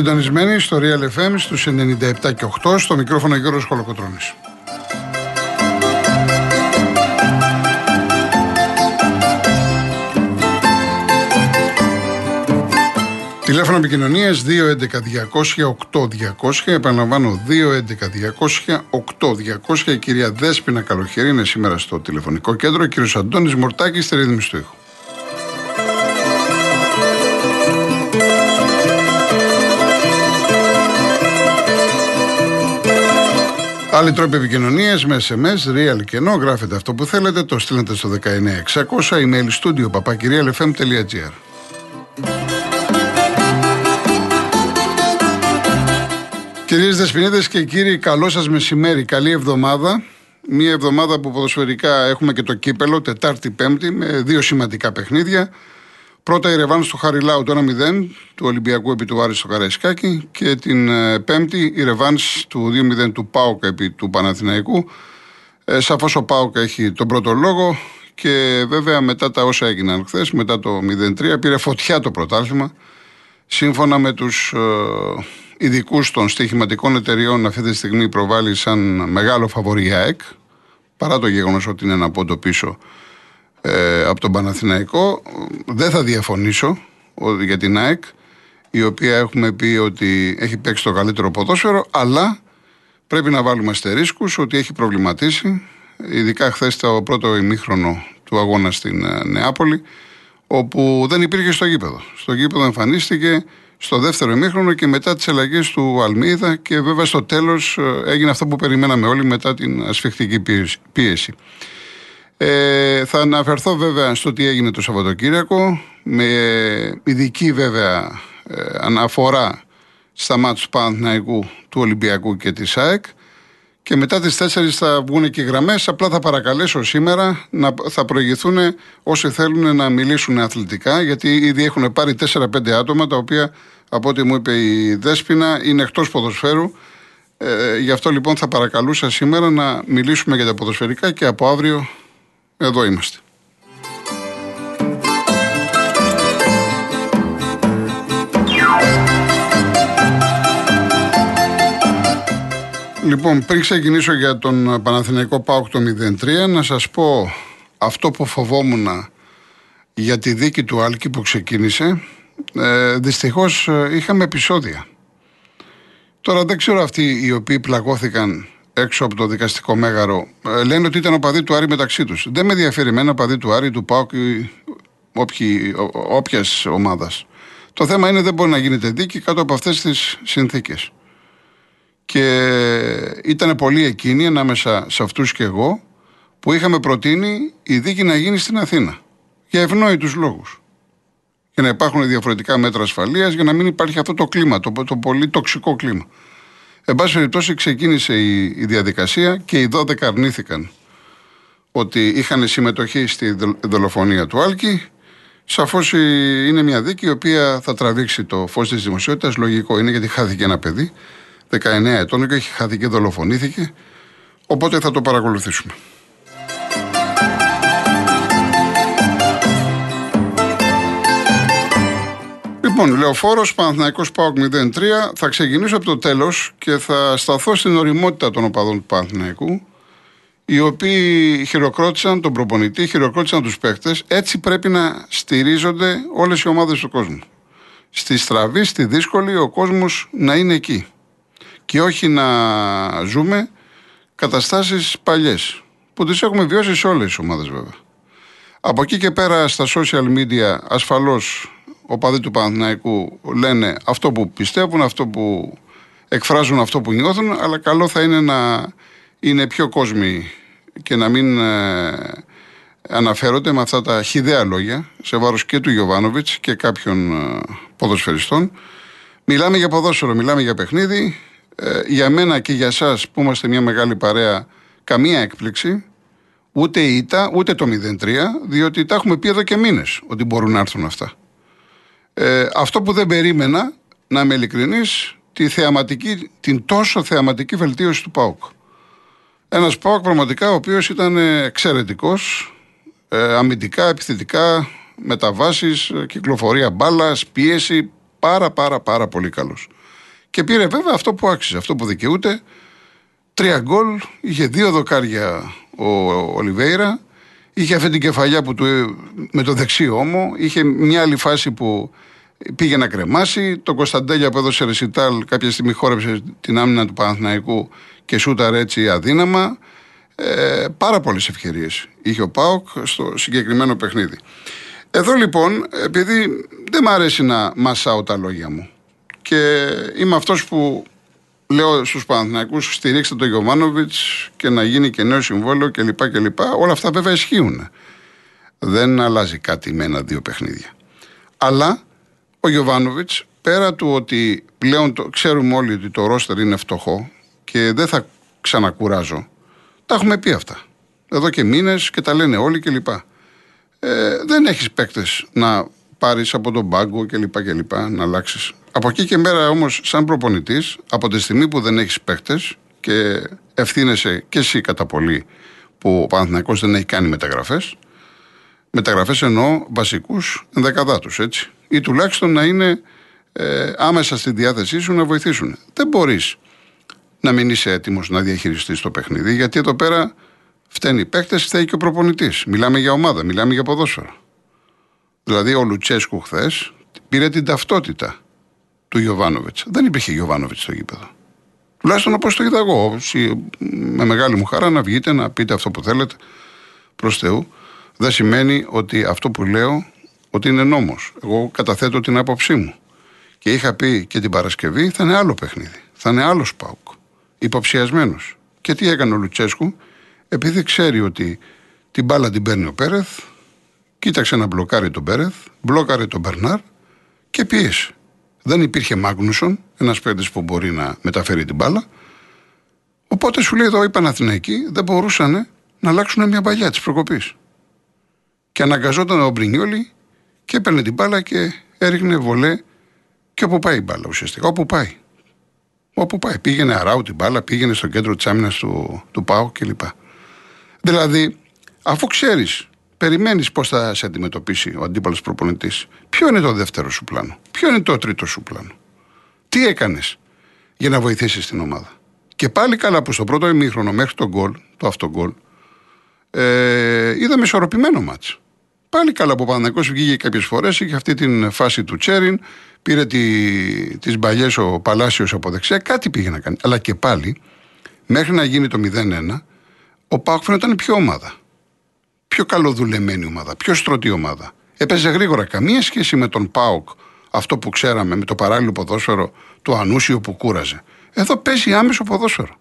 Είστε συντονισμένοι στο Real FM στους 97 και 8 στο μικρόφωνο Γιώργος Χολοκοτρώνης. Τηλέφωνο επικοινωνίας 211-200-8200. Επαναλαμβάνω 211-200-8200. Η κυρία Δέσπινα Καλοχέρη είναι σήμερα στο τηλεφωνικό κέντρο. Ο κύριος Αντώνης Μορτάκης στη ρύθμιση του ήχου. Άλλοι τρόποι επικοινωνίας με SMS, real και ενώ γράφετε αυτό που θέλετε, το στείλετε στο 19600 email studio papakirialfm.gr. Κυρίες Δεσποινίδες και κύριοι, καλό σας μεσημέρι, καλή εβδομάδα. Μία εβδομάδα που ποδοσφαιρικά έχουμε και το κύπελο, Τετάρτη Πέμπτη, με δύο σημαντικά παιχνίδια. Πρώτα η Ρεβάνς στο Χαριλάου το 1-0 του Ολυμπιακού επί του Άρη στο Καραϊσκάκη και την ε, Πέμπτη η Ρεβάνς του 2-0 του Πάουκα επί του Παναθηναϊκού. Ε, Σαφώς ο Πάουκα έχει τον πρώτο λόγο και βέβαια μετά τα όσα έγιναν χθες, μετά το 0-3, πήρε φωτιά το πρωτάθλημα. Σύμφωνα με τους ε, ειδικούς των στοιχηματικών εταιριών αυτή τη στιγμή προβάλλει σαν μεγάλο φαβορή ΑΕΚ, παρά το γεγονός ότι είναι ένα πόντο πίσω ε, από τον Παναθηναϊκό. Δεν θα διαφωνήσω για την ΑΕΚ, η οποία έχουμε πει ότι έχει παίξει το καλύτερο ποδόσφαιρο, αλλά πρέπει να βάλουμε αστερίσκους ότι έχει προβληματίσει, ειδικά χθες το πρώτο ημίχρονο του αγώνα στην ε, Νεάπολη, όπου δεν υπήρχε στο γήπεδο. Στο γήπεδο εμφανίστηκε στο δεύτερο ημίχρονο και μετά τις αλλαγές του Αλμίδα και βέβαια στο τέλος ε, έγινε αυτό που περιμέναμε όλοι μετά την ασφιχτική πίεση. Ε, θα αναφερθώ βέβαια στο τι έγινε το Σαββατοκύριακο με ειδική βέβαια ε, αναφορά στα μάτια του Παναθηναϊκού, του Ολυμπιακού και της ΑΕΚ και μετά τις 4 θα βγουν και οι γραμμές. Απλά θα παρακαλέσω σήμερα να θα προηγηθούν όσοι θέλουν να μιλήσουν αθλητικά γιατί ήδη έχουν πάρει 4-5 άτομα τα οποία από ό,τι μου είπε η Δέσποινα είναι εκτός ποδοσφαίρου. Ε, γι' αυτό λοιπόν θα παρακαλούσα σήμερα να μιλήσουμε για τα ποδοσφαιρικά και από αύριο εδώ είμαστε. Λοιπόν, πριν ξεκινήσω για τον Παναθηναϊκό ΠΑΟΚ το 03, να σας πω αυτό που φοβόμουν για τη δίκη του Άλκη που ξεκίνησε. Ε, δυστυχώς ε, είχαμε επεισόδια. Τώρα δεν ξέρω αυτοί οι οποίοι πλαγώθηκαν έξω από το δικαστικό μέγαρο ε, λένε ότι ήταν οπαδοί του Άρη μεταξύ τους. Δεν με ενδιαφέρει εμένα οπαδοί του Άρη, του ΠΑΟΚ ή όποιας ομάδας. Το θέμα είναι δεν μπορεί να γίνεται δίκη κάτω από αυτές τις συνθήκες. Και ήταν πολλοί εκείνοι ανάμεσα σε αυτούς και εγώ που είχαμε προτείνει η δίκη να γίνει στην Αθήνα. Για ευνόητους λόγους. Για να υπάρχουν διαφορετικά μέτρα ασφαλείας, για να μην υπάρχει αυτό το κλίμα, το, το πολύ τοξικό κλίμα. Εν πάση περιπτώσει, ξεκίνησε η, η διαδικασία και οι 12 αρνήθηκαν ότι είχαν συμμετοχή στη δολοφονία του Άλκη. Σαφώς είναι μια δίκη η οποία θα τραβήξει το φως της δημοσιότητας. Λογικό είναι γιατί χάθηκε ένα παιδί 19 ετών και έχει χαθεί και δολοφονήθηκε. Οπότε θα το παρακολουθήσουμε. Λοιπόν, Λεωφόρος Παναθυναϊκό Πάοκ 03. Θα ξεκινήσω από το τέλος και θα σταθώ στην οριμότητα των οπαδών του Παναθηναϊκού, οι οποίοι χειροκρότησαν τον προπονητή, χειροκρότησαν τους παίχτε. Έτσι πρέπει να στηρίζονται όλες οι ομάδες του κόσμου. Στη στραβή, στη δύσκολη, ο κόσμος να είναι εκεί. Και όχι να ζούμε καταστάσεις παλιές. Που τις έχουμε βιώσει σε όλες τις ομάδες βέβαια. Από εκεί και πέρα στα social media ασφαλώς οπαδοί του Παναθηναϊκού λένε αυτό που πιστεύουν, αυτό που εκφράζουν αυτό που νιώθουν, αλλά καλό θα είναι να είναι πιο κόσμοι και να μην ε, αναφέρονται με αυτά τα χιδέα λόγια σε βάρος και του Γιωβάνοβιτς και κάποιων ε, ποδοσφαιριστών. Μιλάμε για ποδόσφαιρο, μιλάμε για παιχνίδι. Ε, για μένα και για σας που είμαστε μια μεγάλη παρέα, καμία έκπληξη. Ούτε η ΙΤΑ, ούτε το 0-3, διότι τα έχουμε πει εδώ και μήνες ότι μπορούν να έρθουν αυτά. Ε, αυτό που δεν περίμενα, να είμαι ειλικρινής, τη θεαματική, την τόσο θεαματική βελτίωση του ΠΑΟΚ. Ένας ΠΑΟΚ πραγματικά ο οποίος ήταν εξαιρετικός, ε, αμυντικά, επιθετικά, μεταβάσει, κυκλοφορία μπάλας, πίεση, Πάρα πάρα πάρα πολύ καλός. Και πήρε βέβαια αυτό που άξιζε, αυτό που δικαιούται. Τρία γκολ, είχε δύο δοκάρια ο Ολιβέηρα, είχε αυτή την κεφαλιά που του, με το δεξί ώμο, είχε μια άλλη φάση που πήγε να κρεμάσει. Το Κωνσταντέλια που έδωσε ρεσιτάλ κάποια στιγμή χόρεψε την άμυνα του Παναθηναϊκού και σούταρε έτσι αδύναμα. Ε, πάρα πολλές ευκαιρίες είχε ο Πάοκ στο συγκεκριμένο παιχνίδι. Εδώ λοιπόν, επειδή δεν μ' αρέσει να μασάω τα λόγια μου και είμαι αυτός που λέω στους Παναθηναϊκούς στηρίξτε τον Γιωβάνοβιτς και να γίνει και νέο συμβόλαιο κλπ. κλπ. Όλα αυτά βέβαια ισχύουν. Δεν αλλάζει κάτι με ένα-δύο παιχνίδια. Αλλά ο Γιωβάνοβιτς πέρα του ότι πλέον το, ξέρουμε όλοι ότι το ρόστερ είναι φτωχό και δεν θα ξανακουράζω, τα έχουμε πει αυτά. Εδώ και μήνες και τα λένε όλοι κλπ ε, δεν έχεις παίκτες να πάρεις από τον πάγκο κλπ. κλπ να αλλάξεις. Από εκεί και μέρα όμως, σαν προπονητής, από τη στιγμή που δεν έχεις παίκτες και ευθύνεσαι και εσύ κατά πολύ που ο Παναθηναϊκός δεν έχει κάνει μεταγραφές. Μεταγραφές εννοώ βασικούς ενδεκαδάτους, έτσι. Ή τουλάχιστον να είναι ε, άμεσα στη διάθεσή σου να βοηθήσουν. Δεν μπορείς να μην είσαι έτοιμος να διαχειριστείς το παιχνίδι, γιατί εδώ πέρα Φταίνει οι παίκτες, φταίει και ο προπονητής. Μιλάμε για ομάδα, μιλάμε για ποδόσφαιρο. Δηλαδή, ο Λουτσέσκου χθες πήρε την ταυτότητα του Γιωβάνοβιτς. Δεν υπήρχε Γιωβάνοβιτς στο γήπεδο. Τουλάχιστον όπως το είδα εγώ. Με μεγάλη μου χαρά να βγείτε να πείτε αυτό που θέλετε προς Θεού. Δεν σημαίνει ότι αυτό που λέω ότι είναι νόμος. Εγώ καταθέτω την άποψή μου. Και είχα πει και την Παρασκευή θα είναι άλλο παιχνίδι. Θα είναι άλλο Πάουκ. Υποψιασμένος. Και τι έκανε ο Λουτσέσκου, επειδή ξέρει ότι την μπάλα την παίρνει ο Πέρεθ, κοίταξε να μπλοκάρει τον Πέρεθ, μπλόκαρε τον Μπερνάρ και πίεσε. Δεν υπήρχε Μάγνουσον, ένας παίκτης που μπορεί να μεταφέρει την μπάλα. Οπότε σου λέει εδώ οι Παναθηναϊκοί δεν μπορούσαν να αλλάξουν μια παλιά της προκοπής. Και αναγκαζόταν ο Μπρινιόλη και έπαιρνε την μπάλα και έριχνε βολέ και όπου πάει η μπάλα ουσιαστικά. Όπου πάει. Όπου πάει. Πήγαινε αράου την μπάλα, πήγαινε στο κέντρο της άμυνας του, του ΠΑΟ κλπ. Δηλαδή, αφού ξέρεις, περιμένεις πώς θα σε αντιμετωπίσει ο αντίπαλος προπονητής, ποιο είναι το δεύτερο σου πλάνο, ποιο είναι το τρίτο σου πλάνο; Τι έκανες για να βοηθήσεις την ομάδα; Και πάλι καλά που στο πρώτο ημίχρονο μέχρι το γκολ, το αυτό γκολ, ε, είδαμε ισορροπημένο μάτς. Πάλι καλά που ο Παναγιώτης βγήκε κάποιες φορές, είχε αυτή την φάση του Τσέριν, πήρε τι, τις μπαλιές ο Παλάσιος από δεξιά, κάτι πήγε να κάνει. Αλλά και πάλι, μέχρι να γίνει το 0-1, ο Πάοκ φαίνονταν πιο ομάδα. Πιο καλοδουλεμένη ομάδα, πιο στρωτή ομάδα. Έπαιζε γρήγορα. Καμία σχέση με τον Πάοκ, αυτό που ξέραμε, με το παράλληλο ποδόσφαιρο του Ανούσιο που κούραζε. Εδώ παίζει άμεσο ποδόσφαιρο.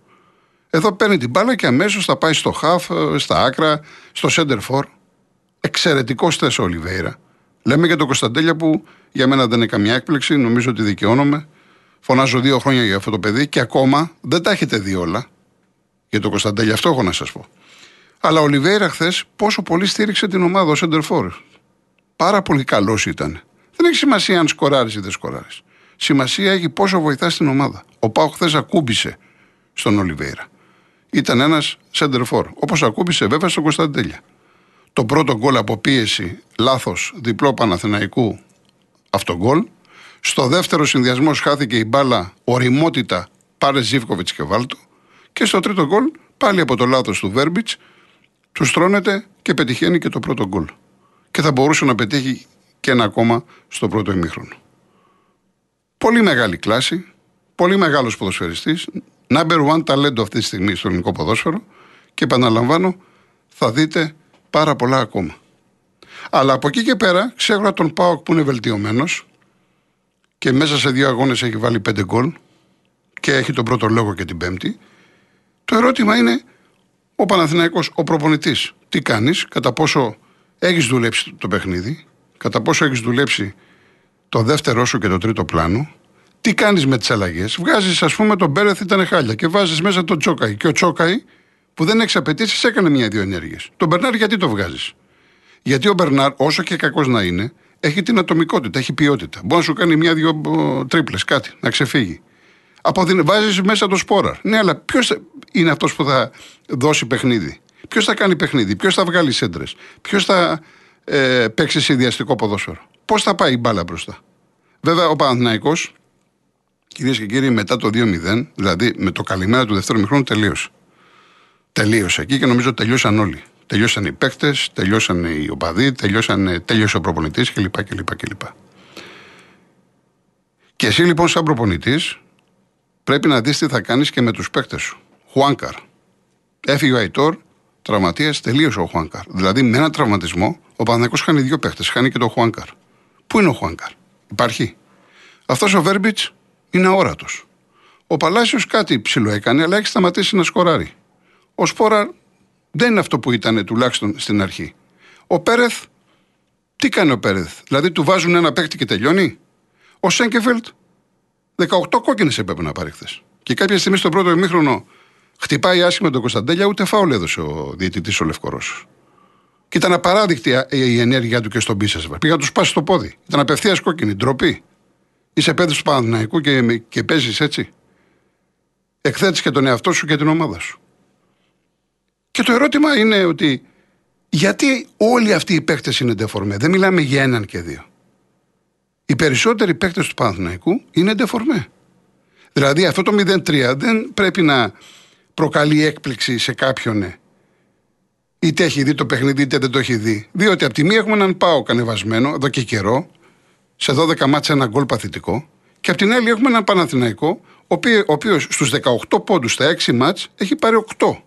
Εδώ παίρνει την μπάλα και αμέσως θα πάει στο χαφ, στα άκρα, στο σέντερ φορ. Εξαιρετικός θες ο Ολιβέηρα. Λέμε για τον Κωνσταντέλια που για μένα δεν είναι καμιά έκπληξη, νομίζω ότι δικαιώνομαι. Φωνάζω δύο χρόνια για αυτό το παιδί και ακόμα δεν τα έχετε δει όλα για τον Κωνσταντέλια. Αυτό έχω να σας πω. Αλλά ο Λιβέιρα χθες πόσο πολύ στήριξε την ομάδα ως Σεντερφόρ. Πάρα πολύ καλός ήταν. Δεν έχει σημασία αν σκοράρεις ή δεν σκοράρεις. Σημασία έχει πόσο βοηθάς την ομάδα. Ο Πάο χθες ακούμπησε στον Ολιβέηρα. Ήταν ένας σεντερφόρ. Όπως ακούμπησε βέβαια στον Κωνσταντέλια. Το πρώτο γκολ από πίεση, λάθος, διπλό Παναθηναϊκού αυτογκολ. Στο δεύτερο συνδυασμό χάθηκε η μπάλα, οριμότητα, πάρες Ζήφκοβιτς και βάλτο. Και στο τρίτο γκολ, πάλι από το λάθος του Βέρμπιτς, τους στρώνεται και πετυχαίνει και το πρώτο γκολ. Και θα μπορούσε να πετύχει και ένα ακόμα στο πρώτο ημίχρονο. Πολύ μεγάλη κλάση, πολύ μεγάλος ποδοσφαιριστής, number one talent αυτή τη στιγμή στο ελληνικό ποδόσφαιρο και επαναλαμβάνω, θα δείτε πάρα πολλά ακόμα. Αλλά από εκεί και πέρα, ξέρω τον Πάοκ που είναι βελτιωμένος και μέσα σε δύο αγώνες έχει βάλει πέντε γκολ και έχει τον πρώτο λόγο και την πέμπτη. Το ερώτημα είναι ο Παναθηναϊκός, ο προπονητής. Τι κάνεις, κατά πόσο έχεις δουλέψει το παιχνίδι, κατά πόσο έχεις δουλέψει το δεύτερό σου και το τρίτο πλάνο, τι κάνεις με τις αλλαγές. Βγάζεις, ας πούμε, τον Μπέρεθ ήταν χάλια και βάζεις μέσα τον Τσόκαη. Και ο Τσόκαη, που δεν έχει απαιτήσει, έκανε μια-δύο ενέργειες. Τον Μπερνάρ, γιατί το βγάζεις; Γιατί ο Μπερνάρ, όσο και κακός να είναι, έχει την ατομικότητα, έχει ποιότητα. Μπορεί να σου κάνει μια-δύο τρίπλες, κάτι, να ξεφύγει. Βάζεις μέσα το σπόρα. Ναι, αλλά ποιος είναι αυτός που θα δώσει παιχνίδι; Ποιος θα κάνει παιχνίδι, ποιος θα βγάλει σέντρες, ποιος θα ε, παίξει συνδυαστικό ποδόσφαιρο; Πώς θα πάει η μπάλα μπροστά; Βέβαια, ο Παναθυναϊκό, κυρίες και κύριοι, μετά το 2-0, δηλαδή με το καλημέρα του δεύτερου μηχρόνου, τελείωσε. Τελείωσε εκεί και νομίζω τελειώσαν όλοι. Τελειώσαν οι παίκτες, τελειώσαν οι οπαδοί, τελειώσαν, τελείωσε ο προπονητής κλπ. κλπ, κλπ. Και εσύ λοιπόν, σαν προπονητής, πρέπει να δεις τι θα κάνεις και με τους παίκτες σου. Χουάνκαρ. Έφυγε ο Αϊτόρ, τραυματίας, τελείωσε ο Χουάνκαρ. Δηλαδή με ένα τραυματισμό, ο Παναγιώ χάνει δύο παίκτες. Χάνει και το Χουάνκαρ. Πού είναι ο Χουάνκαρ, Υπάρχει. Αυτός ο Βέρμπιτς είναι αόρατος. Ο Παλάσιος κάτι ψηλό έκανε, αλλά έχει σταματήσει να σκοράρει. Ο Σπόρα δεν είναι αυτό που ήταν τουλάχιστον στην αρχή. Ο Πέρεθ, τι κάνει ο Πέρεθ, δηλαδή του βάζουν ένα παίκτη και τελειώνει; Ο Σέγκεφελτ, 18 κόκκινες έπρεπε να πάρει χθες. Και κάποια στιγμή στο πρώτο ημίχρονο χτυπάει άσχημα τον Κωνσταντέλια, ούτε φάουλ έδωσε ο διαιτητής ο Λευκορώσος. Και ήταν απαράδεικτη η ενέργειά του και στον Πίσεσβα. Πήγα να τους σπάσει το πόδι. Ήταν απευθείας κόκκινη, ντροπή. Είσαι παιδί του Παναθηναϊκού και, και παίζεις έτσι. Εκθέτεις και τον εαυτό σου και την ομάδα σου. Και το ερώτημα είναι ότι γιατί όλοι αυτοί οι παίκτες είναι ντεφορμέ; Δεν μιλάμε για έναν και δύο. Οι περισσότεροι παίκτες του Παναθηναϊκού είναι ντεφορμέ. Δηλαδή αυτό το 0-3 δεν πρέπει να προκαλεί έκπληξη σε κάποιον ναι. Είτε έχει δει το παιχνίδι, είτε δεν το έχει δει. Διότι από τη μία έχουμε έναν πάω κανεβασμένο εδώ και καιρό, σε 12 μάτσα ένα γκολ παθητικό, και από την άλλη έχουμε έναν Παναθηναϊκό, ο οποίος στους 18 πόντους στα 6 μάτς έχει πάρει 8.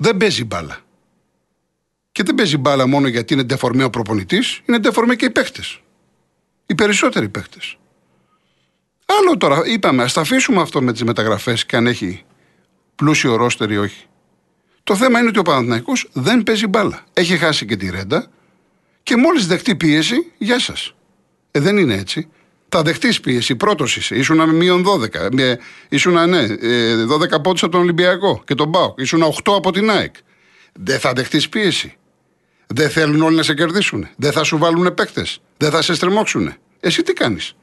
Δεν παίζει μπάλα. Και δεν παίζει μπάλα μόνο γιατί είναι ντεφορμέ ο προπονητής, είναι ντεφορμέ και οι παίχτε. Οι περισσότεροι παίχτε. Άλλο τώρα, είπαμε, ας τα αφήσουμε αυτό με τις μεταγραφές και αν έχει πλούσιο ρόστερ ή όχι. Το θέμα είναι ότι ο Παναθυναϊκό δεν παίζει μπάλα. Έχει χάσει και τη ρέντα και μόλις δεχτεί πίεση, γεια σας. Ε, δεν είναι έτσι. Θα δεχτείς πίεση. Πρώτος είσαι. Ήσουν με μείον 12. Ε, ήσουν, ναι, 12 ε, πόντους από τον Ολυμπιακό και τον Μπάουκ. Ήσουν 8 από την ΑΕΚ. Δεν θα δεχτείς πίεση. Δεν θέλουν όλοι να σε κερδίσουν. Δεν θα σου βάλουν παίκτες. Δεν θα σε στριμώξουν. Εσύ τι κάνεις;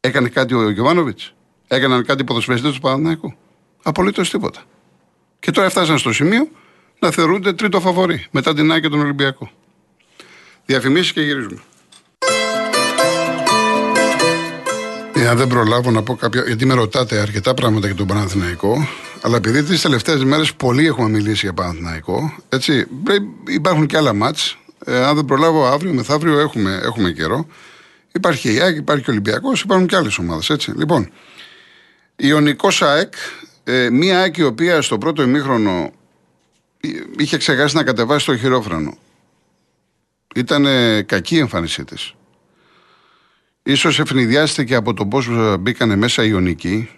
Έκανε κάτι ο Γιωβάνοβιτς; Έκαναν κάτι οι ποδοσφαιριστές του Παναναναϊκού. Απολύτως τίποτα. Και τώρα έφτασαν στο σημείο να θεωρούνται τρίτο φαβορή μετά την ΑΕΚ και τον Ολυμπιακό. Διαφημίσεις και γυρίζουμε. Εάν δεν προλάβω να πω κάποια. Γιατί με ρωτάτε αρκετά πράγματα για τον Παναθηναϊκό, αλλά επειδή τις τελευταίες μέρες πολλοί έχουμε μιλήσει για Παναθηναϊκό, έτσι, υπάρχουν και άλλα μάτς. Ε, αν δεν προλάβω αύριο, μεθαύριο έχουμε, έχουμε καιρό. Υπάρχει η ΑΕΚ, υπάρχει και ο Ολυμπιακός, υπάρχουν και άλλες ομάδες. Λοιπόν, Ιωνικός ΑΕΚ, ε, μία ΑΕΚ η οποία στο πρώτο ημίχρονο είχε ξεχάσει να κατεβάσει το χειρόφρανο. Ήταν κακή η εμφάνισή της. Ίσως ευνηδιάστηκε από το πώς μπήκανε μέσα οι Ιωνικοί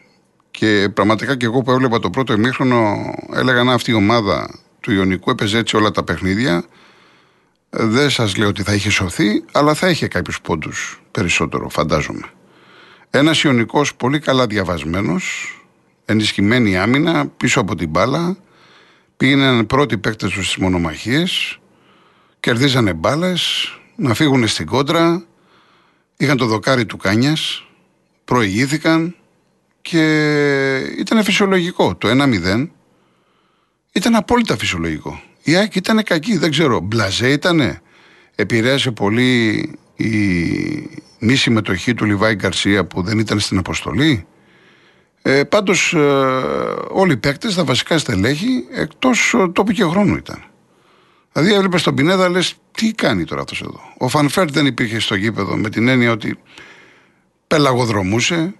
και πραγματικά και εγώ που έβλεπα το πρώτο ημίχρονο έλεγα να αυτή η ομάδα του Ιωνικού έπαιζε έτσι όλα τα παιχνίδια δεν σας λέω ότι θα είχε σωθεί αλλά θα είχε κάποιους πόντους περισσότερο φαντάζομαι. Ένας Ιωνικός πολύ καλά διαβασμένος ενισχυμένη άμυνα πίσω από την μπάλα πήγαιναν πρώτοι παίκτες τους στις μονομαχίες κερδίζανε μπάλες να φύγουν στην κόντρα Είχαν το δοκάρι του Κάνιας, προηγήθηκαν και ήταν φυσιολογικό. Το 1-0 ήταν απόλυτα φυσιολογικό. Η ΑΕΚ ήταν κακή, δεν ξέρω. Μπλαζέ ήταν. Επηρέασε πολύ η μη συμμετοχή του Λιβάη Γκαρσία που δεν ήταν στην αποστολή. Ε, Πάντως ε, όλοι οι παίκτες, τα βασικά στελέχη, εκτός ε, τόπου και χρόνου ήταν. Δηλαδή έβλεπες τον Πινέδα, λες, τι κάνει τώρα αυτός εδώ. Ο Φαν Βέερτ δεν υπήρχε στο γήπεδο με την έννοια ότι πελαγοδρομούσε.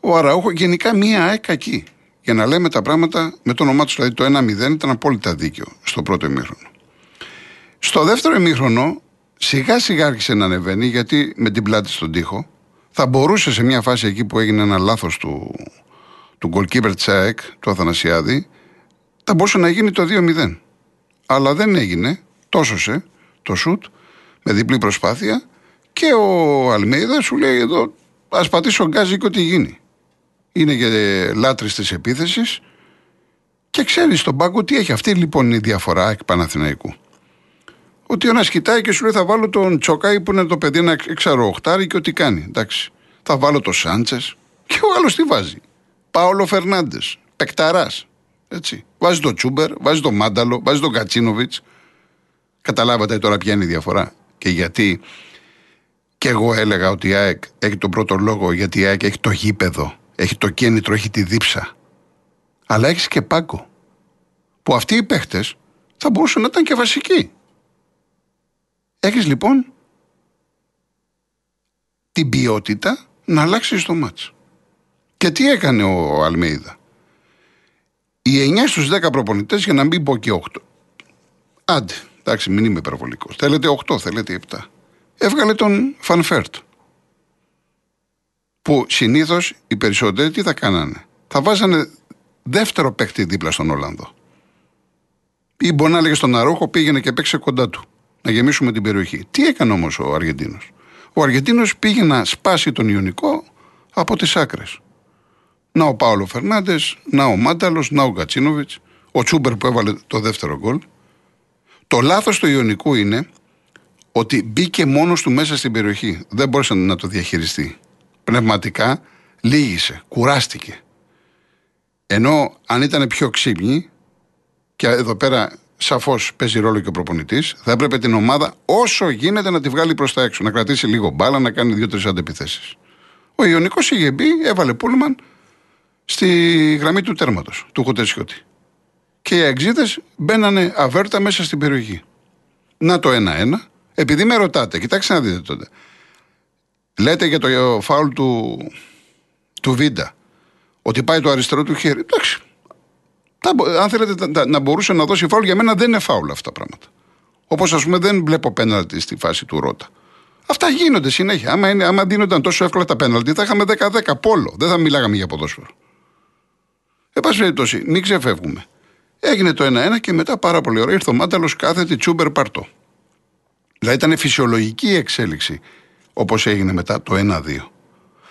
Ο Αραούχο γενικά μία ΑΕΚ κακή. Για να λέμε τα πράγματα με το όνομά τους, δηλαδή το 1-0 ήταν απόλυτα δίκαιο στο πρώτο ημίχρονο. Στο δεύτερο ημίχρονο σιγά σιγά άρχισε να ανεβαίνει γιατί με την πλάτη στον τοίχο θα μπορούσε σε μια φάση εκεί που έγινε ένα λάθος του, του goalkeeper της ΑΕΚ, του Αθανασιάδη, θα μπορούσε να γίνει το 2-0 αλλά δεν έγινε, τόσο σε το σουτ με διπλή προσπάθεια και ο Αλμέιδας σου λέει εδώ ας πατήσω γκάζι και ό,τι γίνει. Είναι για λάτρης της επίθεσης και ξέρεις στον πάγκο τι έχει. Αυτή λοιπόν είναι η διαφορά εκ Παναθηναϊκού. Ότι ο ένας κοιτάει και σου λέει θα βάλω τον Τσοκάη που είναι το παιδί ένα εξαροχτάρι και ό,τι κάνει. Εντάξει. Θα βάλω το Σάντσες και ο άλλος τι βάζει; Πάολο Φερνάντες. Πεκταράς. Έτσι. Βάζει το Τσούμπερ, βάζει το Μάνταλο, βάζει τον Κατσίνοβιτς. Καταλάβατε τώρα ποια είναι η διαφορά. και γιατί και εγώ έλεγα ότι η ΑΕΚ έχει τον πρώτο λόγο γιατί η ΑΕΚ έχει το γήπεδο, έχει το κίνητρο, έχει τη δίψα. Αλλά έχεις και πάγκο. Που αυτοί οι παίχτες θα μπορούσαν να ήταν και βασικοί. Έχεις λοιπόν την ποιότητα να αλλάξεις το ματς. Και τι έκανε ο Αλμέιδα; Οι 9 στους 10 προπονητές για να μην πω και 8. Άντε, εντάξει, μην είμαι υπερβολικός. Θέλετε 8, θέλετε 7. Έβγαλε τον Φαν Βέερτ. Που συνήθως οι περισσότεροι τι θα κάνανε; Θα βάζανε δεύτερο παίκτη δίπλα στον Ολλανδό. Ή μπορεί να έλεγε στον Αραούχο πήγαινε και παίξε κοντά του. Να γεμίσουμε την περιοχή. Τι έκανε όμως ο Αργεντίνος; Ο Αργεντίνος πήγε να σπάσει τον Ιωνικό από τις άκρες. Να ο Πάολο Φερνάντες, να ο Μάνταλος, να ο Γκατσίνοβιτς, ο Τσούμπερ που έβαλε το δεύτερο γκολ. Το λάθος του Ιωνικού είναι ότι μπήκε μόνος του μέσα στην περιοχή. Δεν μπόρεσε να το διαχειριστεί. Πνευματικά λύγησε, κουράστηκε. Ενώ αν ήταν πιο ξύπνη, και εδώ πέρα σαφώς παίζει ρόλο και ο προπονητής, θα έπρεπε την ομάδα όσο γίνεται να τη βγάλει προς τα έξω. Να κρατήσει λίγο μπάλα, να κάνει δύο-τρεις αντεπιθέσεις. Ο Ιωνικός είχε μπει, έβαλε πούλμαν στη γραμμή του τέρματος, του Χουτεσιώτη. Και οι εξήδε μπαίνανε αβέρτα μέσα στην περιοχή. Να το ένα-ένα. Επειδή με ρωτάτε, κοιτάξτε να δείτε τότε. Λέτε για το φάουλ του, του Βίντα ότι πάει το αριστερό του χέρι. Εντάξει. Αν θέλετε να μπορούσε να δώσει φάουλ, για μένα δεν είναι φάουλ αυτά τα πράγματα. Όπως ας πούμε δεν βλέπω πέναλτι στη φάση του Ρότα. Αυτά γίνονται συνέχεια. Άμα, είναι, άμα δίνονταν τόσο εύκολα τα πέναλτι, θα είχαμε 10-10 πόλο. Δεν θα μιλάγαμε για ποδόσφαιρο. Εν πάση περιπτώσει, μην ξεφεύγουμε. Έγινε το 1-1 και μετά πάρα πολύ ωραία ήρθε ο Μάνταλος κάθετη τσούμπερ παρτό. Δηλαδή ήταν φυσιολογική η εξέλιξη όπως έγινε μετά το 1-2.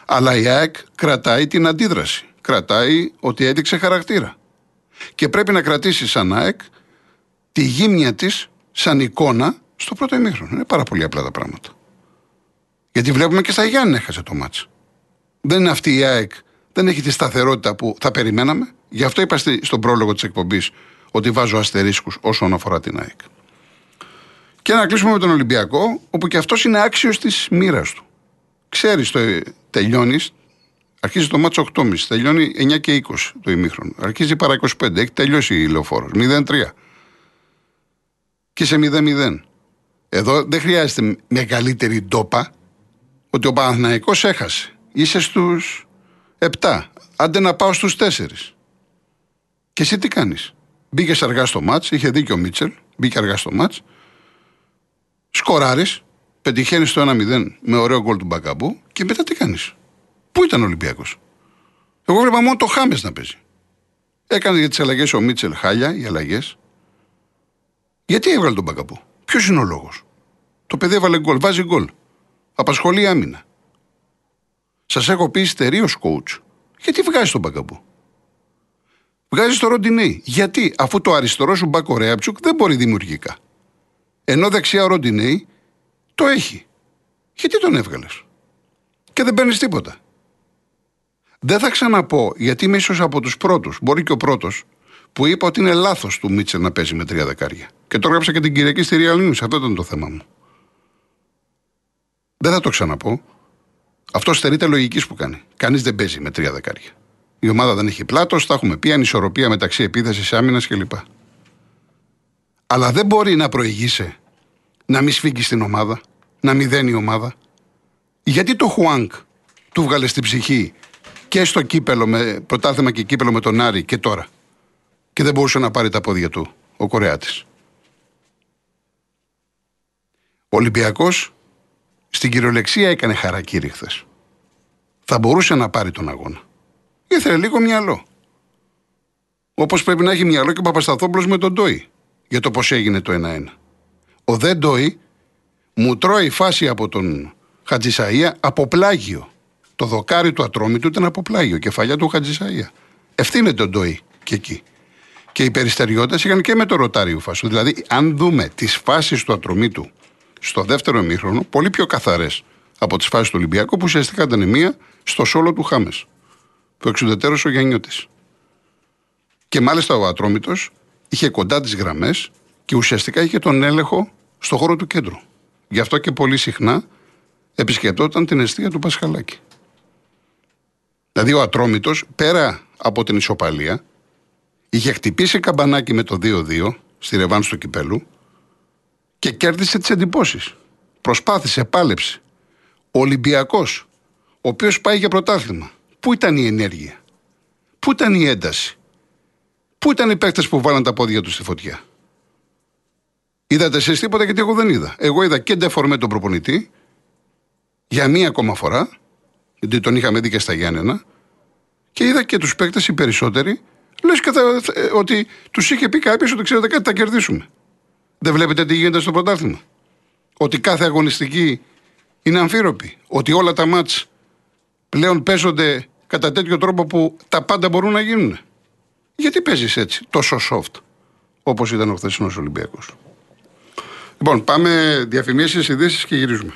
Αλλά η ΑΕΚ κρατάει την αντίδραση. Κρατάει ότι έδειξε χαρακτήρα. Και πρέπει να κρατήσει σαν ΑΕΚ τη γύμνια της σαν εικόνα στο πρώτο ημίχρονο. Είναι πάρα πολύ απλά τα πράγματα. Γιατί βλέπουμε και στα Γιάννη έχασε το μάτς. Δεν είναι αυτή η ΑΕΚ, δεν έχει τη σταθερότητα που θα περιμέναμε. Γι' αυτό είπα στον πρόλογο της εκπομπής ότι βάζω αστερίσκους όσον αφορά την ΑΕΚ. Και να κλείσουμε με τον Ολυμπιακό, όπου και αυτός είναι άξιος της μοίρας του. Ξέρεις, το τελειώνεις, αρχίζει το μάτσο 8.30, τελειώνει 9 και 20 το ημίχρονο. Αρχίζει παρά 25, έχει τελειώσει η λεωφόρος. 0-3. Και σε 0-0. Εδώ δεν χρειάζεται μεγαλύτερη ντόπα ότι ο Παναθηναϊκός έχασε. Είσαι στους 7. Άντε να πάω στους 4. Και εσύ τι κάνεις; Μπήκες αργά στο μάτς, είχε δίκιο ο Μίτσελ, μπήκε αργά στο μάτς. Σκοράρεις, πετυχαίνεις το 1-0 με ωραίο γκολ του Μπακαμπού και μετά τι κάνεις; Πού ήταν ο Ολυμπιακός; Εγώ βλέπα μόνο το Χάμες να παίζει. Έκανε για τις αλλαγές ο Μίτσελ χάλια, οι αλλαγές. Γιατί έβγαλε τον Μπακαμπού; Ποιος είναι ο λόγος; Το παιδί έβαλε γκολ, βάζει γκολ. Απασχολεί άμυνα. Σας έχω πει ιστερίως coach. Γιατί βγάζεις τον Μπακαμπού; Βγάζεις το Ροντινέι. Γιατί, αφού το αριστερό σου μπακ δεν μπορεί δημιουργικά. Ενώ δεξιά ο Ροντινέι το έχει. Γιατί τον έβγαλες; Και δεν παίρνεις τίποτα. Δεν θα ξαναπώ, γιατί είμαι ίσως από τους πρώτους, μπορεί και ο πρώτος, που είπα ότι είναι λάθος του Μίτσελ να παίζει με τρία δεκάρια. Και το έγραψα και την Κυριακή στη Real News. Αυτό ήταν το θέμα μου. Δεν θα το ξαναπώ. Αυτό στερείται λογικής που κάνει. Κανείς δεν παίζει με τρία δεκάρια. Η ομάδα δεν έχει πλάτος, τα έχουμε πει, ανισορροπία μεταξύ επίθεσης, άμυνας κλπ. Αλλά δεν μπορεί να προηγήσει να μην σφίγγεις στην ομάδα, να μηδένει η ομάδα. Γιατί το Χουάνκ του βγάλε στην ψυχή και στο κύπελο, με, πρωτάθλημα και κύπελο με τον Άρη και τώρα. Και δεν μπορούσε να πάρει τα πόδια του ο Κορεάτης. Ο Ολυμπιακός στην κυριολεξία έκανε χαρακτήρι χθες. Θα μπορούσε να πάρει τον αγώνα. Ήθελε λίγο μυαλό. Όπως πρέπει να έχει μυαλό και ο Παπασταθόπουλος με τον Ντόι για το πώς έγινε το 1-1. Ο Δε Ντόι μου τρώει φάση από τον Χατζησαία από πλάγιο. Το δοκάρι του ατρόμητου ήταν από πλάγιο, κεφαλιά του Χατζησαία. Ευθύνεται τον Ντόι και εκεί. Και οι περιστεριώτες είχαν και με το ρωτάριο φάσο. Δηλαδή, αν δούμε τις φάσεις του ατρομήτου στο δεύτερο ημίχρονο, πολύ πιο καθαρές από τις φάσεις του Ολυμπιακού, που ουσιαστικά ήταν μία στο σόλο του Χάμες. Που εξουδετέρωσε ο Γιάννιώτη. Και μάλιστα ο Ατρόμητος είχε κοντά τις γραμμές και ουσιαστικά είχε τον έλεγχο στο χώρο του κέντρου. Γι' αυτό και πολύ συχνά επισκεπτόταν την αιστεία του Πασχαλάκη. Δηλαδή ο Ατρόμητος, πέρα από την ισοπαλία, είχε χτυπήσει καμπανάκι με το 2-2 στη ρεβάνση του κυπέλου και κέρδισε τις εντυπώσεις. Προσπάθησε, πάλεψε. Ο Ολυμπιακός, ο οποίος πάει για πρωτάθλημα. Πού ήταν η ενέργεια, πού ήταν η ένταση, πού ήταν οι παίκτες που βάλαν τα πόδια τους στη φωτιά; Είδατε εσείς τίποτα γιατί εγώ δεν είδα. Εγώ είδα και ντεφορμέ τον προπονητή για μία ακόμα φορά, γιατί τον είχαμε δει και στα Γιάννενα, και είδα και τους παίκτες οι περισσότεροι, λες και ε, ότι τους είχε πει κάποιος ότι ξέρετε κάτι, θα κερδίσουμε. Δεν βλέπετε τι γίνεται στο πρωτάθλημα; Ότι κάθε αγωνιστική είναι αμφίροπη. Ότι όλα τα μάτς πλέον παίζονται κατά τέτοιο τρόπο που τα πάντα μπορούν να γίνουν. Γιατί παίζεις έτσι, τόσο soft, όπως ήταν ο χθεσινός Ολυμπιακός; Λοιπόν, πάμε διαφημίσεις, ειδήσεις και γυρίζουμε.